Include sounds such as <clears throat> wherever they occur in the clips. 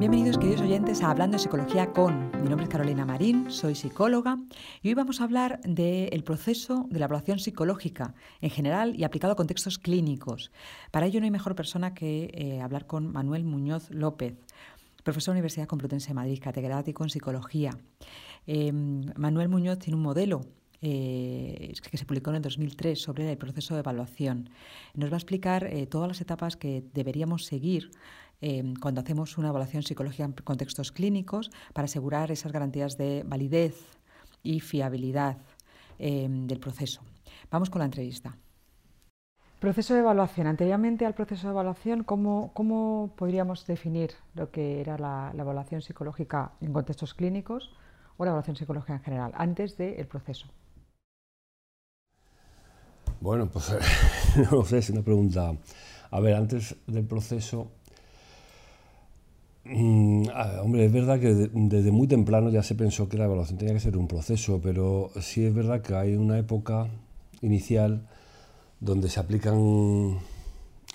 Bienvenidos queridos oyentes a Hablando de Psicología con. Mi nombre es Carolina Marín, soy psicóloga y hoy vamos a hablar del proceso de la evaluación psicológica en general y aplicado a contextos clínicos. Para ello no hay mejor persona que eh, hablar con Manuel Muñoz López, profesor de la Universidad Complutense de Madrid, catedrático en psicología. Em, Manuel Muñoz tiene un modelo eh, que se publicó en el 2003 sobre el proceso de evaluación. Nos va a explicar eh, todas las etapas que deberíamos seguir Em, cuando hacemos una evaluación psicológica en contextos clínicos para asegurar esas garantías de validez y fiabilidad em, del proceso. Vamos con la entrevista. Proceso de evaluación. Anteriormente al proceso de evaluación, ¿cómo, podríamos definir lo que era la, evaluación psicológica en contextos clínicos o la evaluación psicológica en general, antes del proceso? Bueno, pues <laughs> no sé, es una pregunta. A ver, antes del proceso Mm, hombre, es verdad que desde muy temprano ya se pensó que la evaluación tenía que ser un proceso, pero sí es verdad que hay una época inicial donde se aplican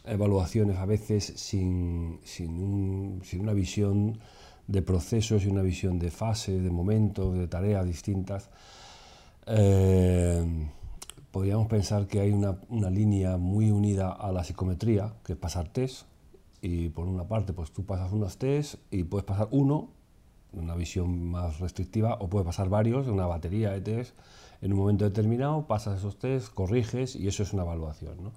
evaluaciones a veces sin, sin, una visión de procesos y una visión de fases, de momentos, de tareas distintas. Eh, podríamos pensar que hay una, una, línea muy unida a la psicometría, que es pasar test, y por una parte pues tú pasas unos test y puedes pasar uno, una visión más restrictiva, o puedes pasar varios, una batería de test, en un momento determinado pasas esos test, corriges y eso es una evaluación. ¿no?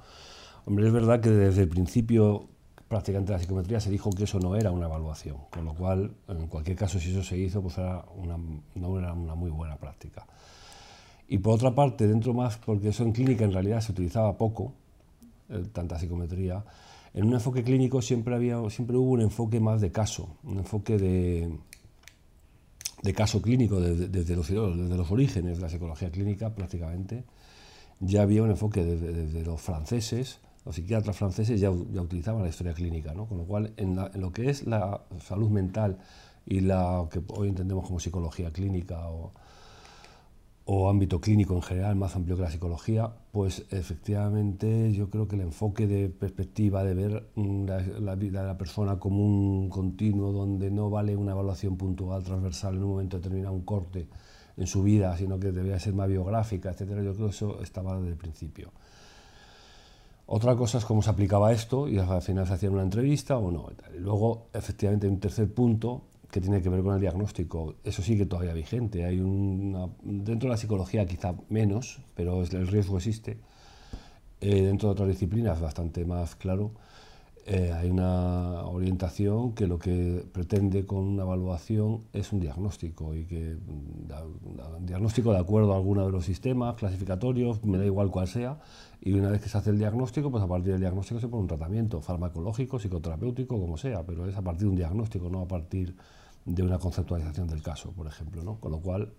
Hombre, es verdad que desde el principio prácticamente la psicometría se dijo que eso no era una evaluación, con lo cual, en cualquier caso, si eso se hizo, pues era una, no era una muy buena práctica. Y por otra parte, dentro más, porque eso en clínica en realidad se utilizaba poco, eh, tanta psicometría, en un enfoque clínico siempre, había, siempre hubo un enfoque más de caso, un enfoque de, de caso clínico desde, los, orígenes de la psicología clínica prácticamente. Ya había un enfoque desde, los franceses, los psiquiatras franceses ya, ya utilizaban la historia clínica, ¿no? con lo cual en, en, lo que es la salud mental y la que hoy entendemos como psicología clínica o, o ámbito clínico en general, más amplio que la psicología, pues efectivamente yo creo que el enfoque de perspectiva, de ver mm, la, vida de la persona como un continuo donde no vale una evaluación puntual, transversal, en un momento determinado, un corte en su vida, sino que debía ser más biográfica, etcétera, yo creo que eso estaba desde el principio. Otra cosa es cómo se aplicaba esto y al final se hacía una entrevista o no. Luego, efectivamente, un tercer punto que tiene que ver con el diagnóstico, eso sigue todavía vigente. Hay una, dentro de la psicología quizá menos, pero el riesgo existe. Eh, dentro de otras disciplinas bastante más claro. Eh, hay una orientación que lo que pretende con una evaluación es un diagnóstico y que un diagnóstico de acuerdo a alguno de los sistemas clasificatorios, me da igual cuál sea, y una vez que se hace el diagnóstico, pues a partir del diagnóstico se pone un tratamiento farmacológico, psicoterapéutico, como sea, pero es a partir de un diagnóstico, no a partir de una conceptualización del caso, por ejemplo. ¿no? Con lo cual...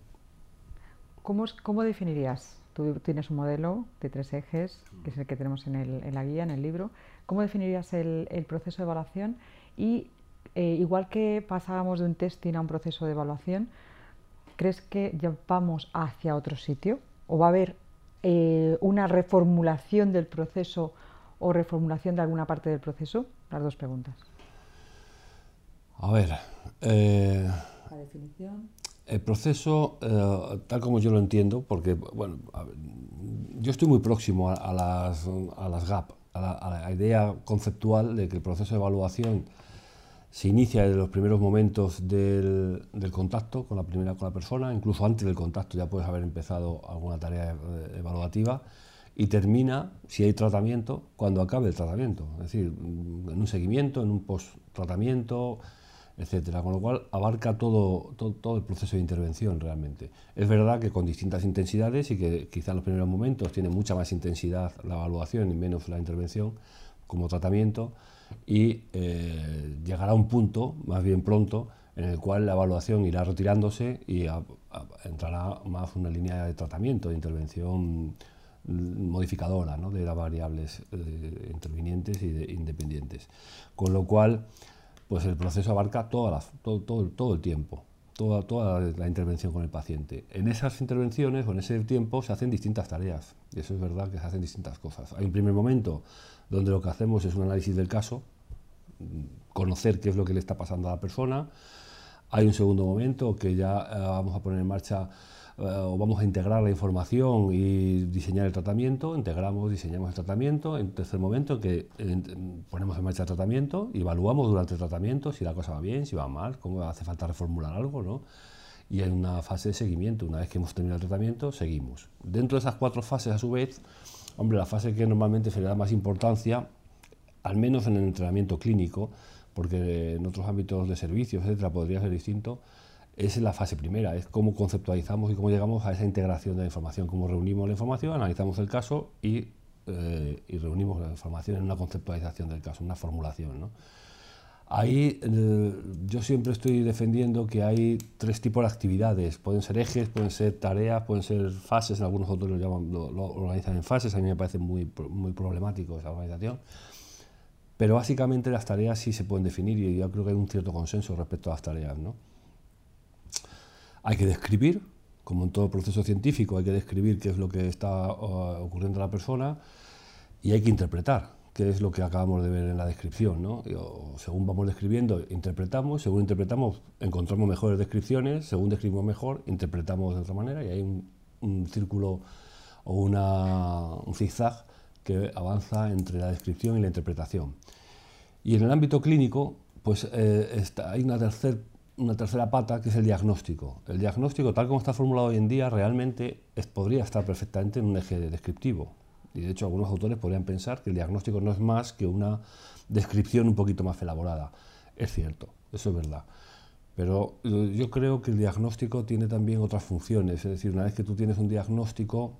¿Cómo, ¿Cómo, definirías? Tú tienes un modelo de tres ejes, que es el que tenemos en, la guía, en el libro. ¿Cómo definirías el, el proceso de evaluación? Y eh, igual que pasábamos de un testing a un proceso de evaluación, ¿crees que ya vamos hacia otro sitio? ¿O va a haber eh, una reformulación del proceso o reformulación de alguna parte del proceso? Las dos preguntas. A ver. Eh, la definición. El proceso, eh, tal como yo lo entiendo, porque bueno, yo estoy muy próximo a, las, a las, GAP, a la, idea conceptual de que el proceso de evaluación se inicia desde los primeros momentos del, del, contacto con la primera con la persona, incluso antes del contacto ya puedes haber empezado alguna tarea eh, evaluativa y termina, si hay tratamiento, cuando acabe el tratamiento, es decir, en un seguimiento, en un post-tratamiento, etcétera, con lo cual abarca todo, todo, el proceso de intervención realmente. Es verdad que con distintas intensidades y que quizá en los primeros momentos tiene mucha más intensidad la evaluación y menos la intervención como tratamiento y eh, llegará un punto, más bien pronto, en el cual la evaluación irá retirándose y entrará más una línea de tratamiento, de intervención modificadora ¿no? de las variables eh, intervinientes y de, independientes. Con lo cual, pues el proceso abarca todo, el tiempo, toda, la intervención con el paciente. En esas intervenciones o en ese tiempo se hacen distintas tareas, y eso es verdad que se hacen distintas cosas. Hay un primer momento donde lo que hacemos es un análisis del caso, conocer qué es lo que le está pasando a la persona. Hay un segundo momento que ya eh, vamos a poner en marcha o vamos a integrar la información y diseñar el tratamiento, integramos, diseñamos el tratamiento. En tercer momento que ponemos en marcha el tratamiento, evaluamos durante el tratamiento si la cosa va bien, si va mal, cómo hace falta reformular algo, ¿no? Y hay una fase de seguimiento, una vez que hemos terminado el tratamiento, seguimos. Dentro de esas cuatro fases, a su vez, hombre, la fase que normalmente se le da más importancia, al menos en el entrenamiento clínico, porque en otros ámbitos de servicios, etcétera, podría ser distinto, es la fase primera, es cómo conceptualizamos y cómo llegamos a esa integración de la información, cómo reunimos la información, analizamos el caso y, eh, reunimos la información en una conceptualización del caso, una formulación. ¿no? Ahí eh, yo siempre estoy defendiendo que hay tres tipos de actividades, pueden ser ejes, pueden ser tareas, pueden ser fases, algunos autores lo, llaman, lo, lo organizan en fases, a mí me parece muy, muy problemático esa organización pero básicamente las tareas sí se pueden definir y yo creo que hay un cierto consenso respecto a las tareas. ¿no? Hay que describir, como en todo proceso científico, hay que describir qué es lo que está uh, ocurriendo a la persona y hay que interpretar, qué es lo que acabamos de ver en la descripción. ¿no? según vamos describiendo, interpretamos, según interpretamos, encontramos mejores descripciones, según describimos mejor, interpretamos de otra manera y hay un, círculo o una, un zigzag que avanza entre la descripción y la interpretación. Y en el ámbito clínico, pues eh, hay una, tercer, una tercera pata que es el diagnóstico. El diagnóstico, tal como está formulado hoy en día, realmente podría estar perfectamente en un eje descriptivo. Y de hecho, algunos autores podrían pensar que el diagnóstico no es más que una descripción un poquito más elaborada. Es cierto, eso es verdad. Pero eh, yo creo que el diagnóstico tiene también otras funciones. Es decir, una vez que tú tienes un diagnóstico,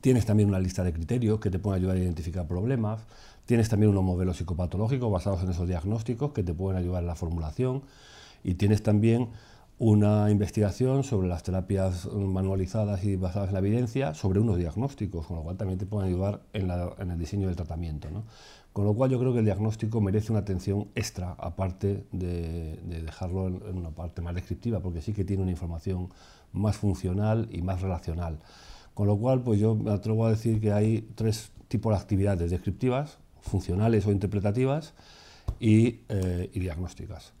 Tienes también una lista de criterios que te pueden ayudar a identificar problemas. Tienes también unos modelos psicopatológicos basados en esos diagnósticos que te pueden ayudar en la formulación. Y tienes también una investigación sobre las terapias manualizadas y basadas en la evidencia sobre unos diagnósticos, con lo cual también te pueden ayudar en, el diseño del tratamiento. Con lo cual yo creo que el diagnóstico merece una atención extra, aparte de, dejarlo en, en, una parte más descriptiva, porque sí que tiene una información más funcional y más relacional. Con lo cual, pues yo me atrevo a decir que hay tres tipos de actividades descriptivas, funcionales o interpretativas y, eh, diagnósticas.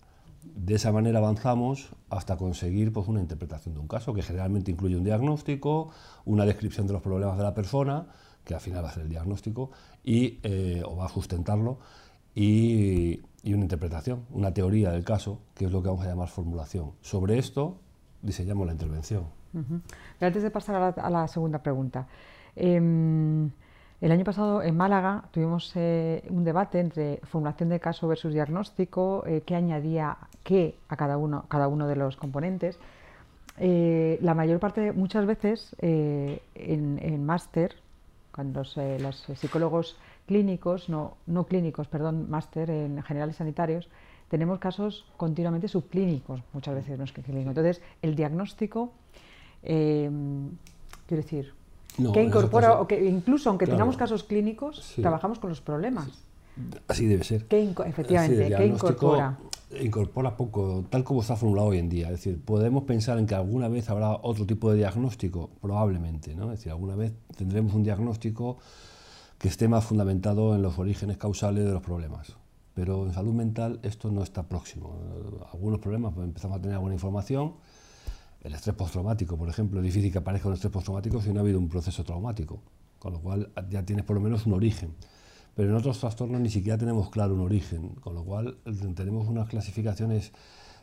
De esa manera avanzamos hasta conseguir pues, una interpretación de un caso, que generalmente incluye un diagnóstico, una descripción de los problemas de la persona, que al final va a ser el diagnóstico, y, eh, o va a sustentarlo, y, y, una interpretación, una teoría del caso, que es lo que vamos a llamar formulación. Sobre esto diseñamos la intervención. Antes de pasar a la, segunda pregunta, em, el año pasado en Málaga tuvimos eh, un debate entre formulación de caso versus diagnóstico, eh, qué añadía qué a cada uno, cada uno de los componentes. Eh, la mayor parte, muchas veces en, máster, cuando los, los, psicólogos clínicos, no, no clínicos, perdón, máster en generales sanitarios, tenemos casos continuamente subclínicos, muchas veces no es que clínicos. Entonces, el diagnóstico eh, quiero decir, que incorpora, o que incluso aunque tengamos casos clínicos, trabajamos con los problemas. Así debe ser. Que efectivamente, ¿qué incorpora? Incorpora poco, tal como está formulado hoy en día. Es decir, podemos pensar en que alguna vez habrá otro tipo de diagnóstico, probablemente, ¿no? Es decir, alguna vez tendremos un diagnóstico que esté más fundamentado en los orígenes causales de los problemas. Pero en salud mental esto no está próximo. Algunos problemas pues, empezamos a tener alguna información, el estrés postraumático, por ejemplo, es difícil que aparezca un estrés postraumático si no ha habido un proceso traumático, con lo cual ya tienes por lo menos un origen. Pero en otros trastornos ni siquiera tenemos claro un origen, con lo cual tenemos unas clasificaciones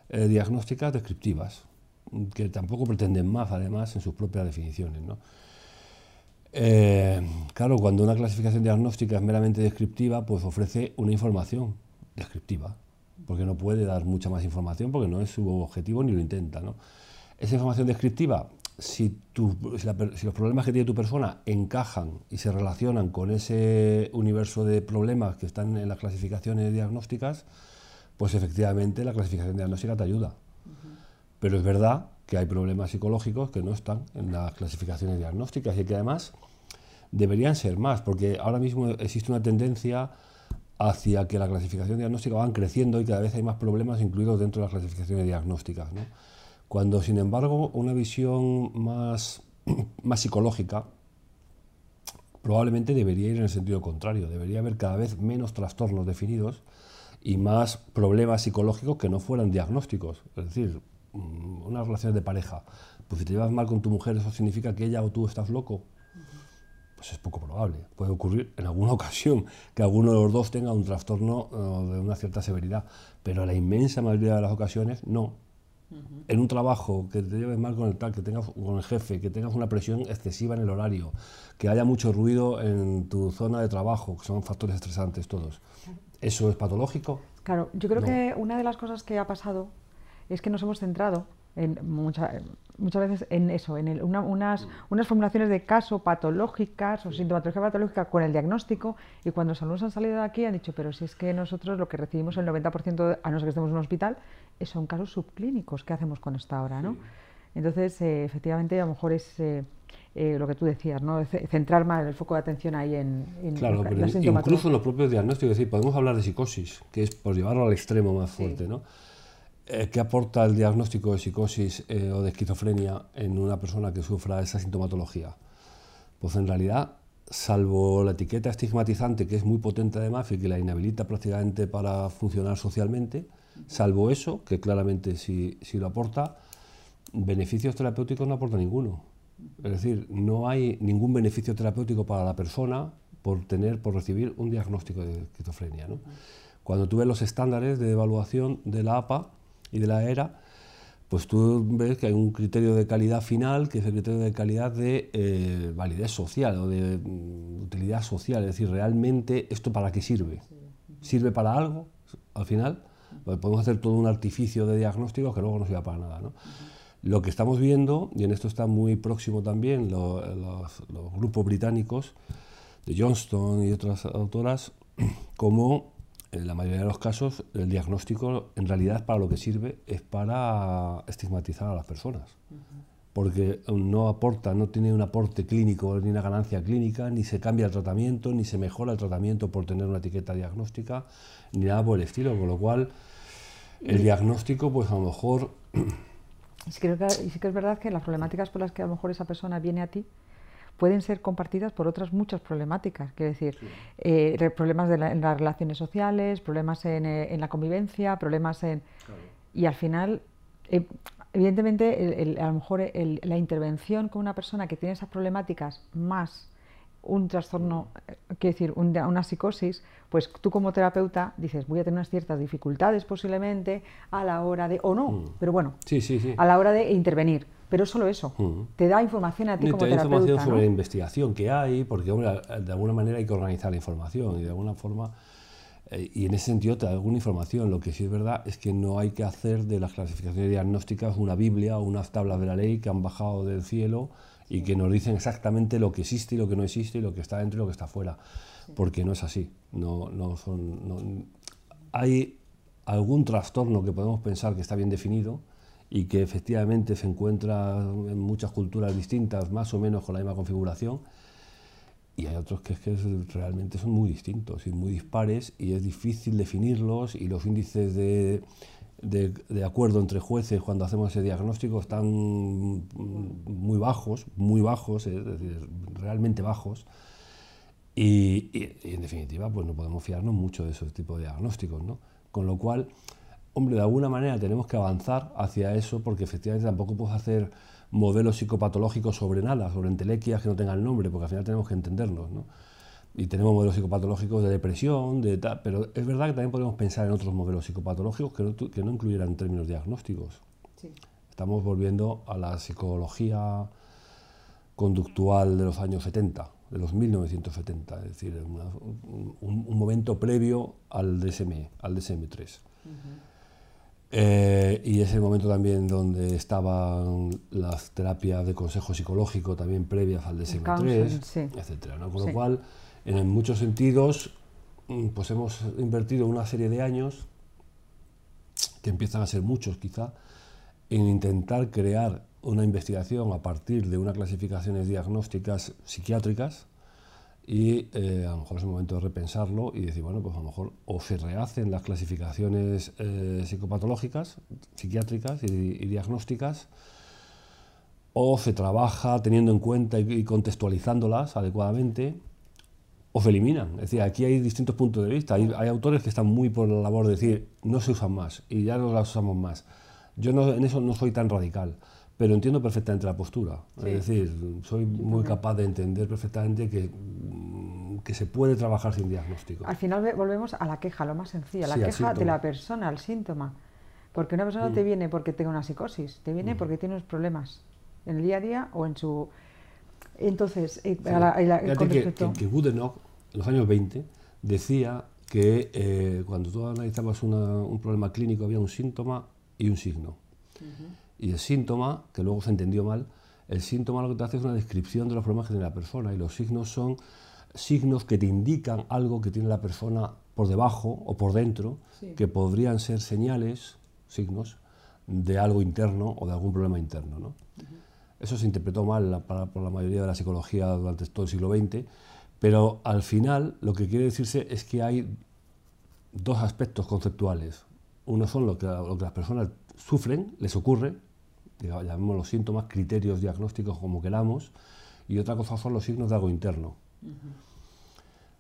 eh, diagnósticas descriptivas, que tampoco pretenden más, además, en sus propias definiciones. Eh, claro, cuando una clasificación diagnóstica es meramente descriptiva, pues ofrece una información descriptiva, porque no puede dar mucha más información, porque no es su objetivo ni lo intenta. ¿no? Esa información descriptiva, si, los problemas que tiene tu persona encajan y se relacionan con ese universo de problemas que están en las clasificaciones diagnósticas, pues efectivamente la clasificación diagnóstica te ayuda. Pero es verdad que hay problemas psicológicos que no están en las clasificaciones diagnósticas y que además deberían ser más, porque ahora mismo existe una tendencia hacia que la clasificación diagnóstica van creciendo y cada vez hay más problemas incluidos dentro de las clasificaciones diagnósticas. Cuando, sin embargo, una visión más, <clears throat> más psicológica probablemente debería ir en el sentido contrario. Debería haber cada vez menos trastornos definidos, y más problemas psicológicos que no fueran diagnósticos. Es decir, mm, una relación de pareja. Pues si te llevas mal con tu mujer, ¿eso significa que ella o tú estás loco? Pues es poco probable. Puede ocurrir en alguna <laughs> ocasión que alguno de los dos tenga un trastorno eh, de una cierta severidad, pero en la inmensa mayoría de las ocasiones no. En un trabajo que te lleves mal con el tal, que tengas con el jefe, que tengas una presión excesiva en el horario, que haya mucho ruido en tu zona de trabajo, que son factores estresantes todos. ¿Eso es patológico? Claro, yo creo que una de las cosas que ha pasado es que nos hemos centrado en muchas veces en eso, en unas, unas formulaciones de caso patológicas o sintomatología patológica con el diagnóstico y cuando los alumnos han salido de aquí han dicho, pero si es que nosotros lo que recibimos el 90%, a no ser que estemos en un hospital, son casos subclínicos, ¿qué hacemos con esta hora? ¿no? Entonces, eh, efectivamente, a lo mejor es eh, eh, lo que tú decías, ¿no? centrar más el foco de atención ahí en, en claro, pero incluso en los propios diagnósticos, es decir, podemos hablar de psicosis, que es por llevarlo al extremo más fuerte, ¿no? Eh, ¿Qué aporta el diagnóstico de psicosis eh, o de esquizofrenia en una persona que sufra esa sintomatología? Pues en realidad, salvo la etiqueta estigmatizante, que es muy potente además y que la inhabilita prácticamente para funcionar socialmente, salvo eso, que claramente sí, lo aporta, beneficios terapéuticos no aporta ninguno. Es decir, no hay ningún beneficio terapéutico para la persona por tener, por recibir un diagnóstico de esquizofrenia. Cuando tú ves los estándares de evaluación de la APA, y de la ERA, pues tú ves que hay un criterio de calidad final, que es el criterio de calidad de eh, validez social o de mm, utilidad social, es decir, realmente esto para qué sirve. ¿Sirve para algo al final? Pues podemos hacer todo un artificio de diagnóstico que luego no sirve para nada. ¿no? Lo que estamos viendo, y en esto está muy próximo también los, los grupos británicos de Johnston y otras autoras, <clears throat> como en la mayoría de los casos, el diagnóstico en realidad para lo que sirve es para estigmatizar a las personas. Porque no aporta, no tiene un aporte clínico ni una ganancia clínica, ni se cambia el tratamiento, ni se mejora el tratamiento por tener una etiqueta diagnóstica, ni nada por el estilo. Con lo cual, el diagnóstico, pues a lo mejor. Y sí, creo que, y sí que es verdad que las problemáticas por las que a lo mejor esa persona viene a ti, pueden ser compartidas por otras muchas problemáticas, quiero decir, eh, problemas de en las relaciones sociales, problemas en, eh, en la convivencia, problemas en... Y al final, eh, evidentemente, a lo mejor la intervención con una persona que tiene esas problemáticas más un trastorno, quiero decir, una psicosis, pues tú como terapeuta dices, voy a tener unas ciertas dificultades posiblemente a la hora de, o no, mm. pero bueno, sí, sí, sí. a la hora de intervenir. Pero solo eso, mm. te da información a ti como terapeuta. Te da información sobre la investigación que hay, porque hombre, de alguna manera hay que organizar la información y de alguna forma, eh, y en ese sentido te da alguna información. Lo que sí es verdad es que no hay que hacer de las clasificaciones diagnósticas una Biblia o unas tablas de la ley que han bajado del cielo y que nos dicen exactamente lo que existe y lo que no existe y lo que está dentro y lo que está fuera, porque no es así. No, no son, hay algún trastorno que podemos pensar que está bien definido y que efectivamente se encuentra en muchas culturas distintas, más o menos con la misma configuración, y hay otros que, que realmente son muy distintos y muy dispares y es difícil definirlos y los índices de de, acuerdo entre jueces cuando hacemos ese diagnóstico están muy bajos, muy bajos, es decir, realmente bajos. Y, en definitiva, pues no podemos fiarnos mucho de ese tipo de diagnósticos, ¿no? Con lo cual, hombre, de alguna manera tenemos que avanzar hacia eso porque efectivamente tampoco puedes hacer modelos psicopatológicos sobre nada, sobre entelequias que no tengan nombre, porque al final tenemos que entendernos, ¿no? Y tenemos modelos psicopatológicos de depresión, de tal, pero es verdad que también podemos pensar en otros modelos psicopatológicos que no, que no incluyeran términos diagnósticos. Estamos volviendo a la psicología conductual de los años 70, de los 1970, es decir, un, momento previo al DSM, al DSM-3. Eh, y es el momento también donde estaban las terapias de consejo psicológico también previas al DSM-3, etcétera, ¿no? Con lo cual en muchos sentidos, mm, pues hemos invertido una serie de años, que empiezan a ser muchos quizá, en intentar crear una investigación a partir de unas clasificaciones diagnósticas psiquiátricas y eh, a lo mejor es el momento de repensarlo y decir, bueno, pues a lo mejor o se rehacen las clasificaciones eh, psicopatológicas, psiquiátricas y, diagnósticas, o se trabaja teniendo en cuenta y contextualizándolas adecuadamente, o se eliminan. Es decir, aquí hay distintos puntos de vista. Hay, hay, autores que están muy por la labor de decir, no se usan más y ya no las usamos más. Yo no, en eso no soy tan radical, pero entiendo perfectamente la postura. Es decir, soy muy capaz de entender perfectamente que, que se puede trabajar sin diagnóstico. Al final volvemos a la queja, lo más sencillo, la queja de la persona, al síntoma. Porque una persona no te mm. viene porque tenga una psicosis, te viene mm. porque tiene unos problemas en el día a día o en su entonces, eh, que, que, en los años 20, decía que eh, cuando tú analizabas un problema clínico había un síntoma y un signo. Y el síntoma, que luego se entendió mal, el síntoma lo que te hace es una descripción de los problemas que tiene la persona y los signos son signos que te indican algo que tiene la persona por debajo o por dentro, que podrían ser señales, signos, de algo interno o de algún problema interno. ¿no? Eso se interpretó mal por la mayoría de la psicología durante todo el siglo XX, pero al final lo que quiere decirse es que hay dos aspectos conceptuales. Uno son lo que, las personas sufren, les ocurre, llamemos los síntomas, criterios diagnósticos como queramos, y otra cosa son los signos de algo interno.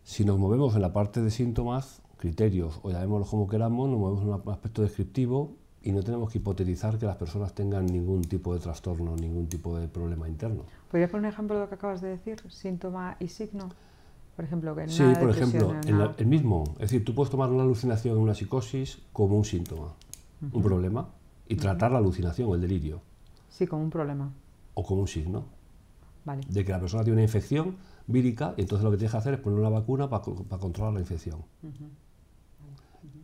Si nos movemos en la parte de síntomas, criterios, o llamémoslos como queramos, nos movemos en un aspecto descriptivo, y no tenemos que hipotetizar que las personas tengan ningún tipo de trastorno, ningún tipo de problema interno. ¿Podrías poner un ejemplo de lo que acabas de decir? Síntoma y signo. Por ejemplo, que Sí, por ejemplo, el mismo. Es decir, tú puedes tomar una alucinación, una psicosis, como un síntoma, un problema, y tratar la alucinación o el delirio. Sí, como un problema. O como un signo. Vale. De que la persona tiene una infección vírica y entonces lo que tienes que hacer es poner una vacuna para, controlar la infección.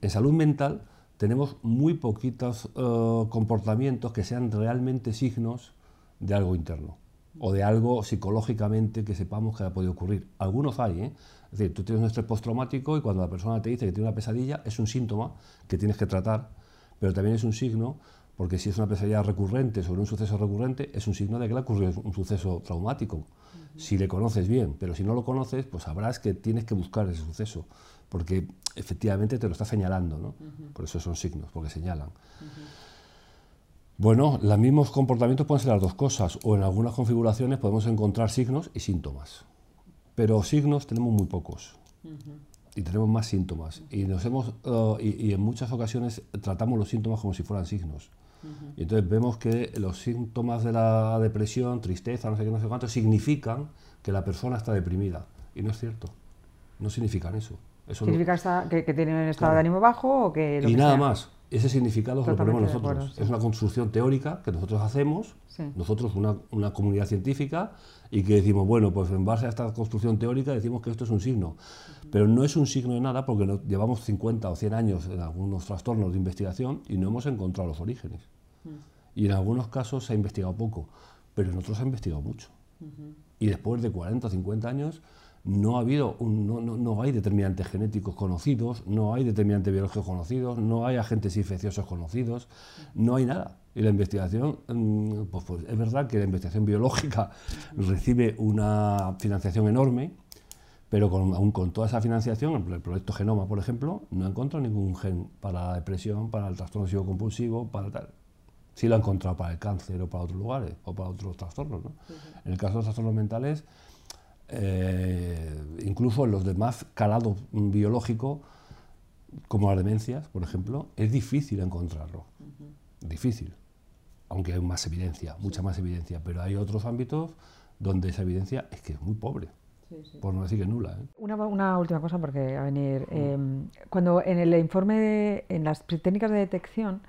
En salud mental tenemos muy poquitos eh, comportamientos que sean realmente signos de algo interno o de algo psicológicamente que sepamos que ha podido ocurrir. Algunos hay, ¿eh? es decir, tú tienes un estrés postraumático y cuando la persona te dice que tiene una pesadilla es un síntoma que tienes que tratar, pero también es un signo porque si es una pesadilla recurrente sobre un suceso recurrente, es un signo de que le ha ocurrido un suceso traumático. Si le conoces bien, pero si no lo conoces, pues sabrás que tienes que buscar ese suceso porque efectivamente te lo está señalando, ¿no? Por eso son signos, porque señalan. Bueno, los mismos comportamientos pueden ser las dos cosas, o en algunas configuraciones podemos encontrar signos y síntomas, pero signos tenemos muy pocos. Y tenemos más síntomas. Y, nos hemos, uh, y, en muchas ocasiones tratamos los síntomas como si fueran signos. Y entonces vemos que los síntomas de la depresión, tristeza, no sé qué, no sé cuánto, significan que la persona está deprimida. Y no es cierto. No significan eso. ¿Significa que, que, tienen un estado de ánimo bajo o que Y nada más. Ese significado lo ponemos nosotros. Es una construcción teórica que nosotros hacemos, nosotros una, una, comunidad científica, y que decimos, bueno, pues en base a esta construcción teórica decimos que esto es un signo. Pero no es un signo de nada porque llevamos 50 o 100 años en algunos trastornos de investigación y no hemos encontrado los orígenes. Y en algunos casos se ha investigado poco, pero en otros se ha investigado mucho. Y después de 40 o 50 años no ha habido, no, no, hay determinantes genéticos conocidos, no hay determinantes biológicos conocidos, no hay agentes infecciosos conocidos, no hay nada. Y la investigación, mm, pues, pues, es verdad que la investigación biológica recibe una financiación enorme, pero con, aún con toda esa financiación, el proyecto Genoma, por ejemplo, no ha encontrado ningún gen para la depresión, para el trastorno compulsivo, para tal. Sí lo ha encontrado para el cáncer o para otros lugares, o para otros trastornos. En el caso de los trastornos mentales, eh, incluso en los demás calado biológico, como las demencias, por ejemplo, es difícil encontrarlo. Difícil. Aunque hay más evidencia, mucha más evidencia. Pero hay otros ámbitos donde esa evidencia es que es muy pobre. Por no decir que nula. ¿eh? Una, última cosa, porque a venir. Em, cuando en el informe, en las técnicas de detección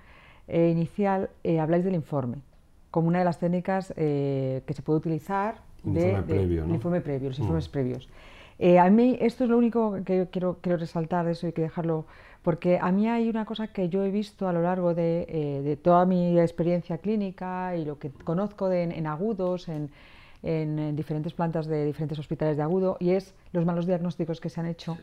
eh, inicial, habláis del informe como una de las técnicas que se puede utilizar informe previo, el informe previo, los informes mm. previos. Eh, a mí esto es lo único que quiero, quiero resaltar de eso y que dejarlo, porque a mí hay una cosa que yo he visto a lo largo de, eh, de toda mi experiencia clínica y lo que conozco de, en, agudos, en, en, diferentes plantas de diferentes hospitales de agudo, y es los malos diagnósticos que se han hecho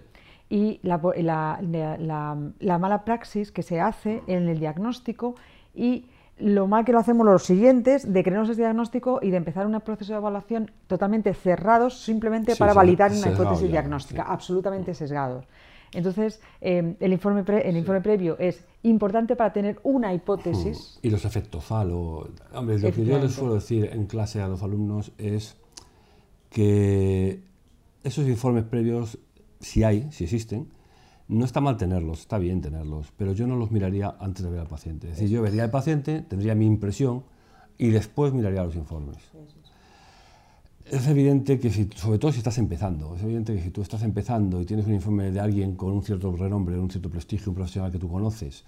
y la, la, la, la mala praxis que se hace en el diagnóstico y lo mal que lo hacemos los siguientes, de creernos ese diagnóstico y de empezar un proceso de evaluación totalmente cerrados simplemente para validar una hipótesis diagnóstica, absolutamente sesgados. Entonces, eh, el, informe el informe previo es importante para tener una hipótesis. Y los efectos falo. Hombre, lo que yo les suelo decir en clase a los alumnos es que esos informes previos si hay, si existen, no está mal tenerlos, está bien tenerlos, pero yo no los miraría antes de ver al paciente. Es decir, yo vería al paciente, tendría mi impresión y después miraría los informes. Es evidente que, si, sobre todo si estás empezando, es evidente que si tú estás empezando y tienes un informe de alguien con un cierto renombre, un cierto prestigio, un profesional que tú conoces,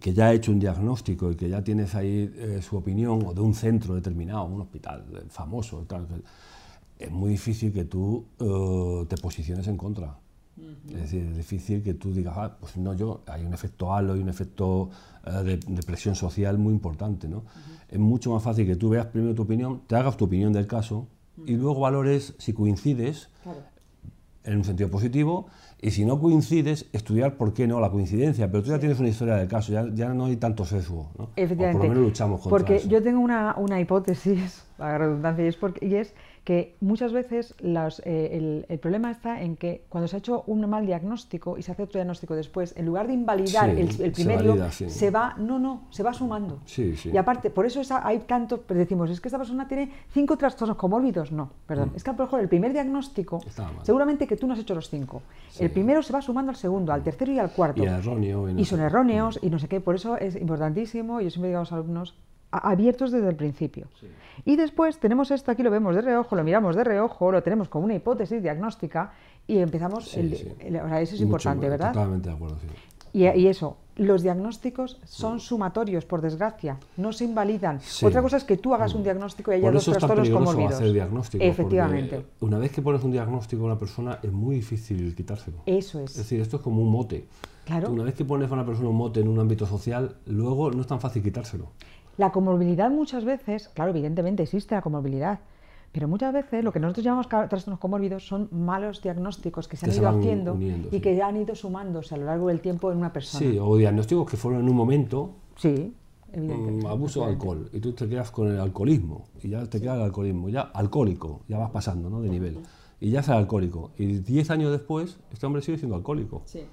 que ya ha hecho un diagnóstico y que ya tienes ahí eh, su opinión, o de un centro determinado, un hospital famoso, es muy difícil que tú eh, te posiciones en contra. Es decir, es difícil que tú digas, ah, pues no, yo, hay un efecto halo y un efecto eh, de, presión social muy importante. ¿no? Es mucho más fácil que tú veas primero tu opinión, te hagas tu opinión del caso y luego valores si coincides en un sentido positivo y si no coincides, estudiar por qué no la coincidencia. Pero tú ya tienes una historia del caso, ya, ya no hay tanto sesgo. ¿no? Efectivamente. por lo menos luchamos contra porque yo tengo una, una hipótesis, <laughs> la redundancia, y es, porque, y es que muchas veces eh, el, problema está en que cuando se ha hecho un mal diagnóstico y se hace otro diagnóstico después, en lugar de invalidar el, primero, se, va, no, no, se va sumando. y aparte, por eso hay tanto, decimos, es que esta persona tiene cinco trastornos comórbidos. No, perdón, mm. es que a lo mejor el primer diagnóstico, seguramente que tú no has hecho los cinco. El primero se va sumando al segundo, al tercero y al cuarto. Y, son erróneos y no sé qué, por eso es importantísimo, yo siempre digo a los alumnos, abiertos desde el principio. Y después tenemos esto, aquí lo vemos de reojo, lo miramos de reojo, lo tenemos como una hipótesis diagnóstica y empezamos, el, eso es importante, ¿verdad? Totalmente de acuerdo, sí. Y, y, eso, los diagnósticos son sumatorios, por desgracia, no se invalidan. Otra cosa es que tú hagas un diagnóstico y haya dos trastornos comórbidos. hacer diagnóstico. Efectivamente. Una vez que pones un diagnóstico a una persona es muy difícil quitárselo. Eso es. Es decir, esto es como un mote. Claro. Una vez que pones a una persona un mote en un ámbito social, luego no es tan fácil quitárselo. La comorbilidad muchas veces, claro, evidentemente existe la comorbilidad, pero muchas veces lo que nosotros llamamos trastornos comórbidos son malos diagnósticos que se han ido haciendo y que ya han ido sumándose a lo largo del tiempo en una persona. Sí, o diagnósticos que fueron en un momento. Sí. Mm, abuso de alcohol y tú te quedas con el alcoholismo y ya te queda el alcoholismo, ya alcohólico, ya vas pasando ¿no? de nivel y ya es alcohólico y 10 años después este hombre sigue siendo alcohólico. Sí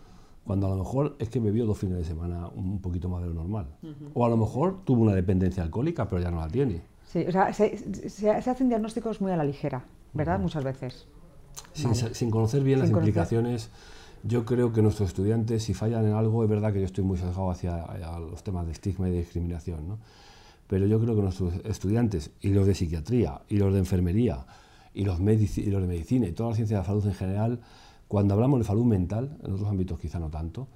cuando a lo mejor es que bebió dos fines de semana un poquito más de lo normal. O a lo mejor tuvo una dependencia alcohólica, pero ya no la tiene. Sí, o sea, se, hacen diagnósticos muy a la ligera, ¿verdad? Muchas veces. Sin, conocer bien las implicaciones, yo creo que nuestros estudiantes, si fallan en algo, es verdad que yo estoy muy sesgado hacia, los temas de estigma y de discriminación, ¿no? Pero yo creo que nuestros estudiantes, y los de psiquiatría, y los de enfermería, y los, y los de medicina, y toda la ciencia de la salud en general, cuando hablamos de salud mental, en otros ámbitos quizá no tanto,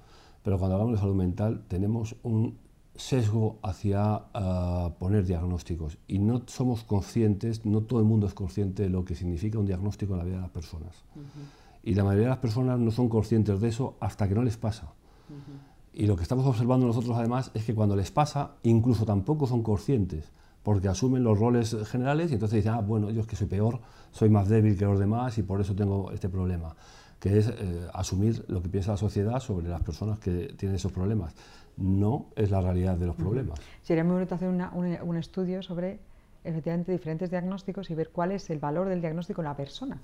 pero cuando hablamos de salud mental tenemos un sesgo hacia ah, poner diagnósticos y no somos conscientes, no todo el mundo es consciente de lo que significa un diagnóstico en la vida de las personas. Y la mayoría de las personas no son conscientes de eso hasta que no les pasa. Y lo que estamos observando nosotros además es que cuando les pasa, incluso tampoco son conscientes, porque asumen los roles generales y entonces dicen, ah, bueno, yo es que soy peor, soy más débil que los demás y por eso tengo este problema que es eh, asumir lo que piensa la sociedad sobre las personas que tienen esos problemas. No es la realidad de los problemas. Sería muy bonito hacer un, estudio sobre efectivamente diferentes diagnósticos y ver cuál es el valor del diagnóstico en la persona.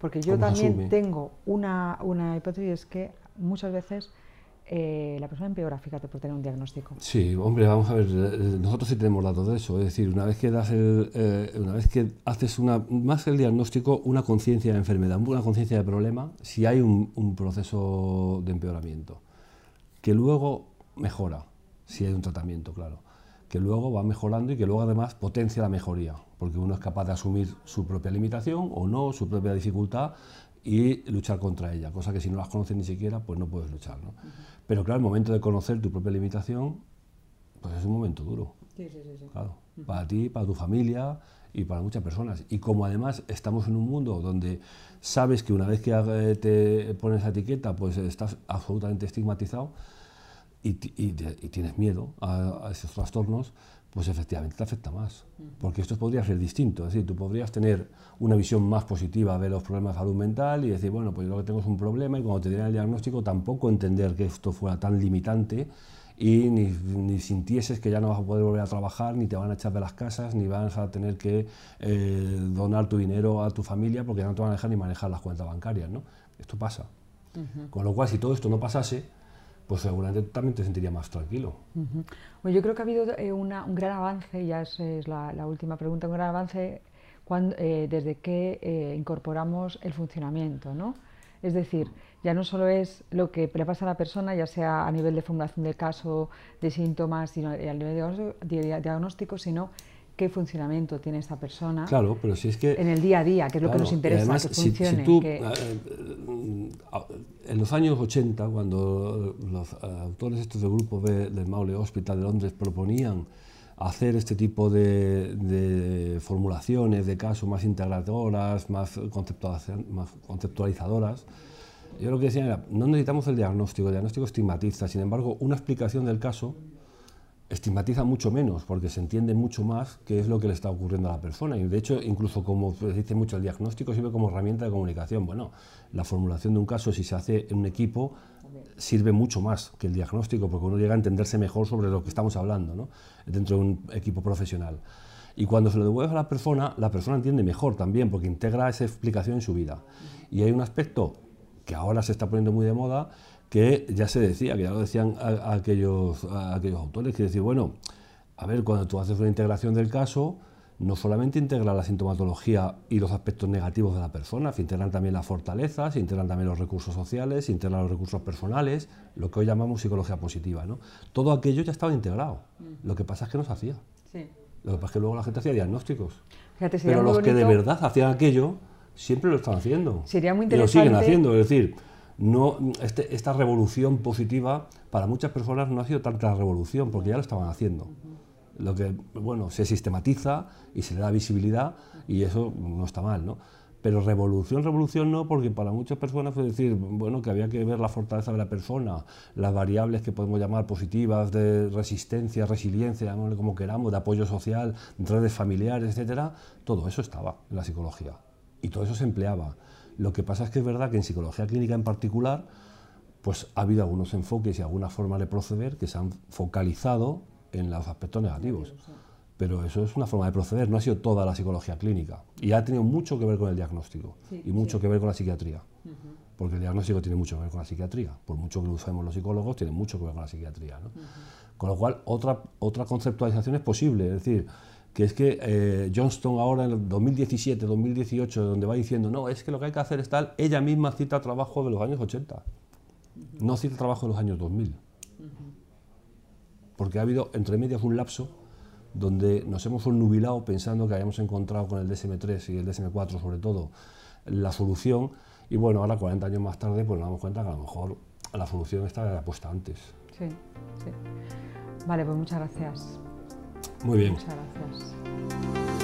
Porque yo también tengo una, una hipótesis que muchas veces eh, la persona empeora, fíjate, por tener un diagnóstico. Sí, hombre, vamos a ver, eh, nosotros sí tenemos datos de eso, es decir, una vez que das el, eh, una vez que haces una, más que el diagnóstico, una conciencia de enfermedad, una conciencia de problema, si hay un, un, proceso de empeoramiento, que luego mejora, si hay un tratamiento, claro, que luego va mejorando y que luego además potencia la mejoría, porque uno es capaz de asumir su propia limitación o no, su propia dificultad y luchar contra ella, cosa que si no las conoces ni siquiera, pues no puedes luchar. ¿no? Pero claro, el momento de conocer tu propia limitación, pues es un momento duro. Sí, sí, sí. Claro, para ti, para tu familia y para muchas personas. Y como además estamos en un mundo donde sabes que una vez que te pones la etiqueta, pues estás absolutamente estigmatizado y, tienes miedo a, a esos trastornos, pues efectivamente te afecta más. Porque esto podría ser distinto. Es decir, tú podrías tener una visión más positiva de los problemas de salud mental y decir, bueno, pues yo lo que tengo es un problema y cuando te dieran el diagnóstico tampoco entender que esto fuera tan limitante y ni, ni, sintieses que ya no vas a poder volver a trabajar, ni te van a echar de las casas, ni vas a tener que eh, donar tu dinero a tu familia porque ya no te van a dejar ni manejar las cuentas bancarias. ¿no? Esto pasa. Con lo cual, si todo esto no pasase, pues seguramente también te sentirías más tranquilo. yo creo que ha habido eh, un gran avance, ya es, es la, última pregunta, un gran avance cuando, eh, desde que eh, incorporamos el funcionamiento, ¿no? Es decir, ya no solo es lo que le pasa a la persona, ya sea a nivel de formulación del caso, de síntomas, sino a nivel de diagnóstico, sino qué funcionamiento tiene esta persona claro, pero si es que, en el día a día, que es lo que nos interesa, que funcione. en los años 80, cuando los autores estos del grupo B del Maule Hospital de Londres proponían hacer este tipo de, formulaciones de casos más integradoras, más, más conceptualizadoras, yo lo que decía era, no necesitamos el diagnóstico, el diagnóstico estigmatiza, sin embargo, una explicación del caso estigmatiza mucho menos, porque se entiende mucho más qué es lo que le está ocurriendo a la persona. Y de hecho, incluso como se dice mucho, el diagnóstico sirve como herramienta de comunicación. Bueno, la formulación de un caso, si se hace en un equipo, sirve mucho más que el diagnóstico, porque uno llega a entenderse mejor sobre lo que estamos hablando ¿no? dentro de un equipo profesional. Y cuando se lo devuelve a la persona, la persona entiende mejor también, porque integra esa explicación en su vida. Y hay un aspecto que ahora se está poniendo muy de moda, que ya se decía, que ya lo decían aquellos, aquellos autores, que decir, bueno, a ver, cuando tú haces una integración del caso, no solamente integra la sintomatología y los aspectos negativos de la persona, se integran también las fortalezas, se integran también los recursos sociales, se integran los recursos personales, lo que hoy llamamos psicología positiva. ¿no? Todo aquello ya estaba integrado. Lo que pasa es que no se hacía. Lo que pasa es que luego la gente hacía diagnósticos. Pero los que de verdad hacían aquello siempre lo están haciendo. Sería muy interesante. Y lo siguen haciendo. Es decir, no, este, esta revolución positiva para muchas personas no ha sido tanta revolución porque ya lo estaban haciendo. Lo que, bueno, se sistematiza y se le da visibilidad y eso no está mal, ¿no? Pero revolución, revolución no, porque para muchas personas fue decir, bueno, que había que ver la fortaleza de la persona, las variables que podemos llamar positivas de resistencia, resiliencia, llamémosle como queramos, de apoyo social, redes familiares, etcétera, todo eso estaba en la psicología y todo eso se empleaba. Lo que pasa es que es verdad que en psicología clínica en particular, pues ha habido algunos enfoques y algunas formas de proceder que se han focalizado en los aspectos negativos. Pero eso es una forma de proceder, no ha sido toda la psicología clínica. Y ha tenido mucho que ver con el diagnóstico y mucho que ver con la psiquiatría. Porque el diagnóstico tiene mucho que ver con la psiquiatría. Por mucho que lo usemos los psicólogos, tiene mucho que ver con la psiquiatría. Con lo cual, otra, otra conceptualización es posible. Es decir, que es que eh, Johnston ahora en el 2017, 2018, donde va diciendo, no, es que lo que hay que hacer es tal, ella misma cita trabajo de los años 80, no cita trabajo de los años 2000. Porque ha habido entre medias un lapso donde nos hemos nubilado pensando que habíamos encontrado con el DSM-3 y el DSM-4 sobre todo la solución y bueno, ahora 40 años más tarde pues nos damos cuenta que a lo mejor la solución está puesta antes. Sí, sí. Vale, pues muchas gracias. Muy bien. Muchas gracias.